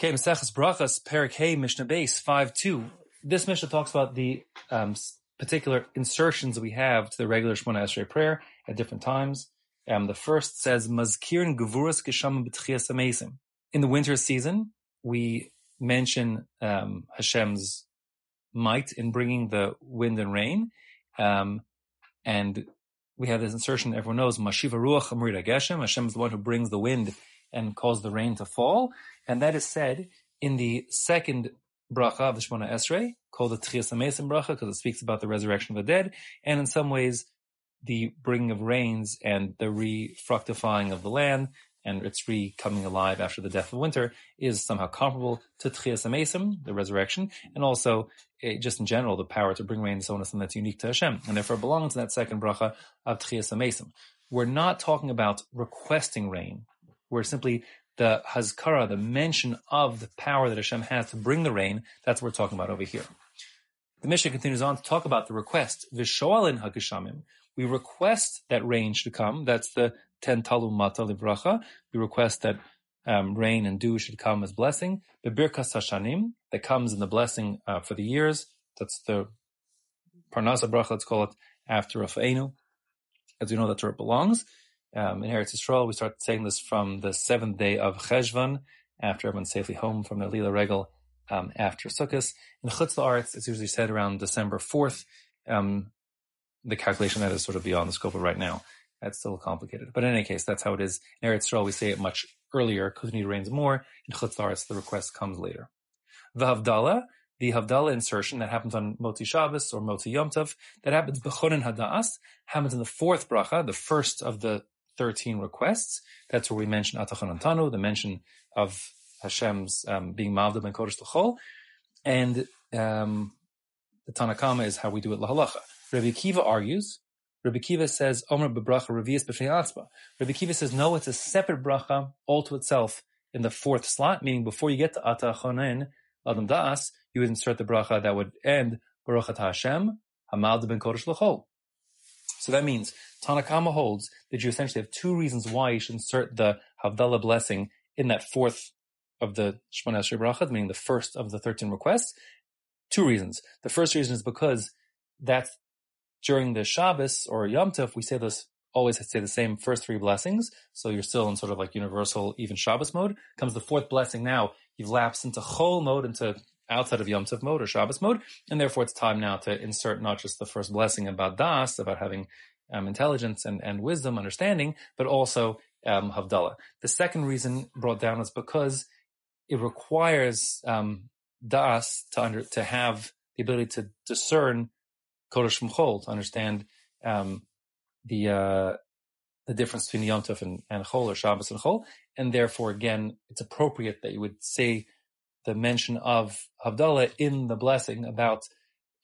Okay, Maseches Brachas, Perik Mishnah Base, 5-2. This Mishnah talks about the um, particular insertions we have to the regular Shemona Esrei prayer at different times. Um, the first says, Mazkirin Gevuras Gesham B'tchias Amesim. In the winter season, we mention um, Hashem's might in bringing the wind and rain. Um, and we have this insertion everyone knows, Mashiv Haruach Umorid Hageshem. Hashem is the one who brings the wind and cause the rain to fall. And that is said in the second bracha of the Shemona Esrei, called the Tchias Amesim bracha, because it speaks about the resurrection of the dead, and in some ways, the bringing of rains and the refructifying of the land and its re-coming alive after the death of winter is somehow comparable to Tchias Amesim, the resurrection, and also uh, just in general, the power to bring rain and so on is something that's unique to Hashem, and therefore belongs in that second bracha of Tchias Amesim. We're not talking about requesting rain where simply the hazkara, the mention of the power that Hashem has to bring the rain, that's what we're talking about over here. The Mishnah continues on to talk about the request. Vishoalin hagishamim. We request that rain should come. That's the ten talum mata livracha. We request that um, rain and dew should come as blessing. Bebirkas hashanim, that comes in the blessing uh, for the years. That's the parnasa bracha, let's call it, after Rafa'enu. As we know, that's where it belongs um, in Eretz Yisrael. We start saying this from the seventh day of Cheshvan, after everyone's safely home from the Lila Regal um, after Sukkot. In Chutz La'aretz, it's usually said around December 4th. Um, the calculation that is sort of beyond the scope of right now. That's still complicated. But in any case, that's how it is. In Eretz Yisrael, we say it much earlier because we need rains more. In Chutz La'aretz, the request comes later. The Havdalah, the Havdalah insertion that happens on Motzei Shabbos or Motzei Yom Tov, that happens Bechonin Hadas, happens in the fourth bracha, the first of the 13 requests. That's where we mention Atachan Antanu, the mention of Hashem's um, being Mavdil and Kodesh L'chol. And um, the Tanna Kamma is how we do it Lahalacha. Rabbi Akiva argues, Rabbi Akiva says, Omer bebracha revius Rabbi Akiva says, no, it's a separate bracha all to itself in the fourth slot, meaning before you get to Atachonin, Adam Das, you would insert the bracha that would end Baruch Hashem, Hamal ben Kodesh L'chol. So that means Tanna Kamma holds that you essentially have two reasons why you should insert the Havdalah blessing in that fourth of the Shemona Esrei Brachot, meaning the first of the 13 requests. Two reasons. The first reason is because that's during the Shabbos or Yom Tov, we say this, always say the same first three blessings. So you're still in sort of like universal, even Shabbos mode. Comes the fourth blessing now, you've lapsed into Chol mode, into outside of Yom Tov mode or Shabbos mode, and therefore it's time now to insert not just the first blessing about Das, about having um, intelligence and, and wisdom, understanding, but also um, Havdalah. The second reason brought down is because it requires um, Das to under, to have the ability to discern Kodesh from Chol, to understand um, the uh, the difference between Yom Tov and, and Chol or Shabbos and Chol, and therefore again, it's appropriate that you would say the mention of Havdalah in the blessing about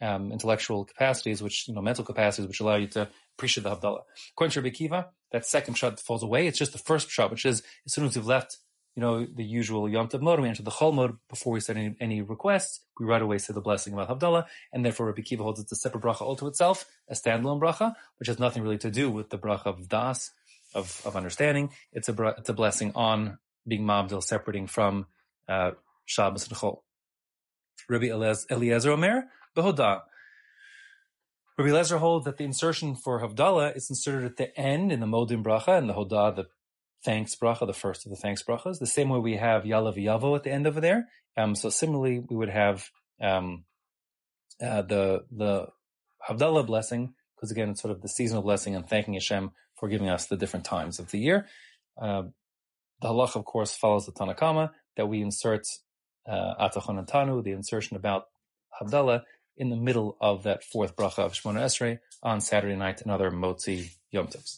um, intellectual capacities, which, you know, mental capacities, which allow you to appreciate the Havdalah. According to Rabbi that second shot falls away. It's just the first shot, which is as soon as we've left, you know, the usual Yom Tov mode, we enter the Chol mode before we set any, any requests. We right away say the blessing about Havdalah, and therefore Rabbi Akiva holds it's a separate bracha all to itself, a standalone bracha, which has nothing really to do with the bracha of Das, of, of understanding. It's a, it's a blessing on being Mabdil, separating from uh, Shabbos and Chol. Rabbi Eliezer Omer, Behodah. Rabbi Eliezer holds that the insertion for Havdalah is inserted at the end in the Modim Bracha and the Hoda, the thanks bracha, the first of the thanks brachas. The same way we have Ya'aleh V'yavo at the end over there. Um, so similarly, we would have um, uh, the the Havdalah blessing, because again, it's sort of the seasonal blessing and thanking Hashem for giving us the different times of the year. Uh, the halach, of course, follows the Tanna Kamma that we insert uh, the insertion about Havdalah, in the middle of that fourth bracha of Shemona Esrei on Saturday night and other Motzi Yom Tovs.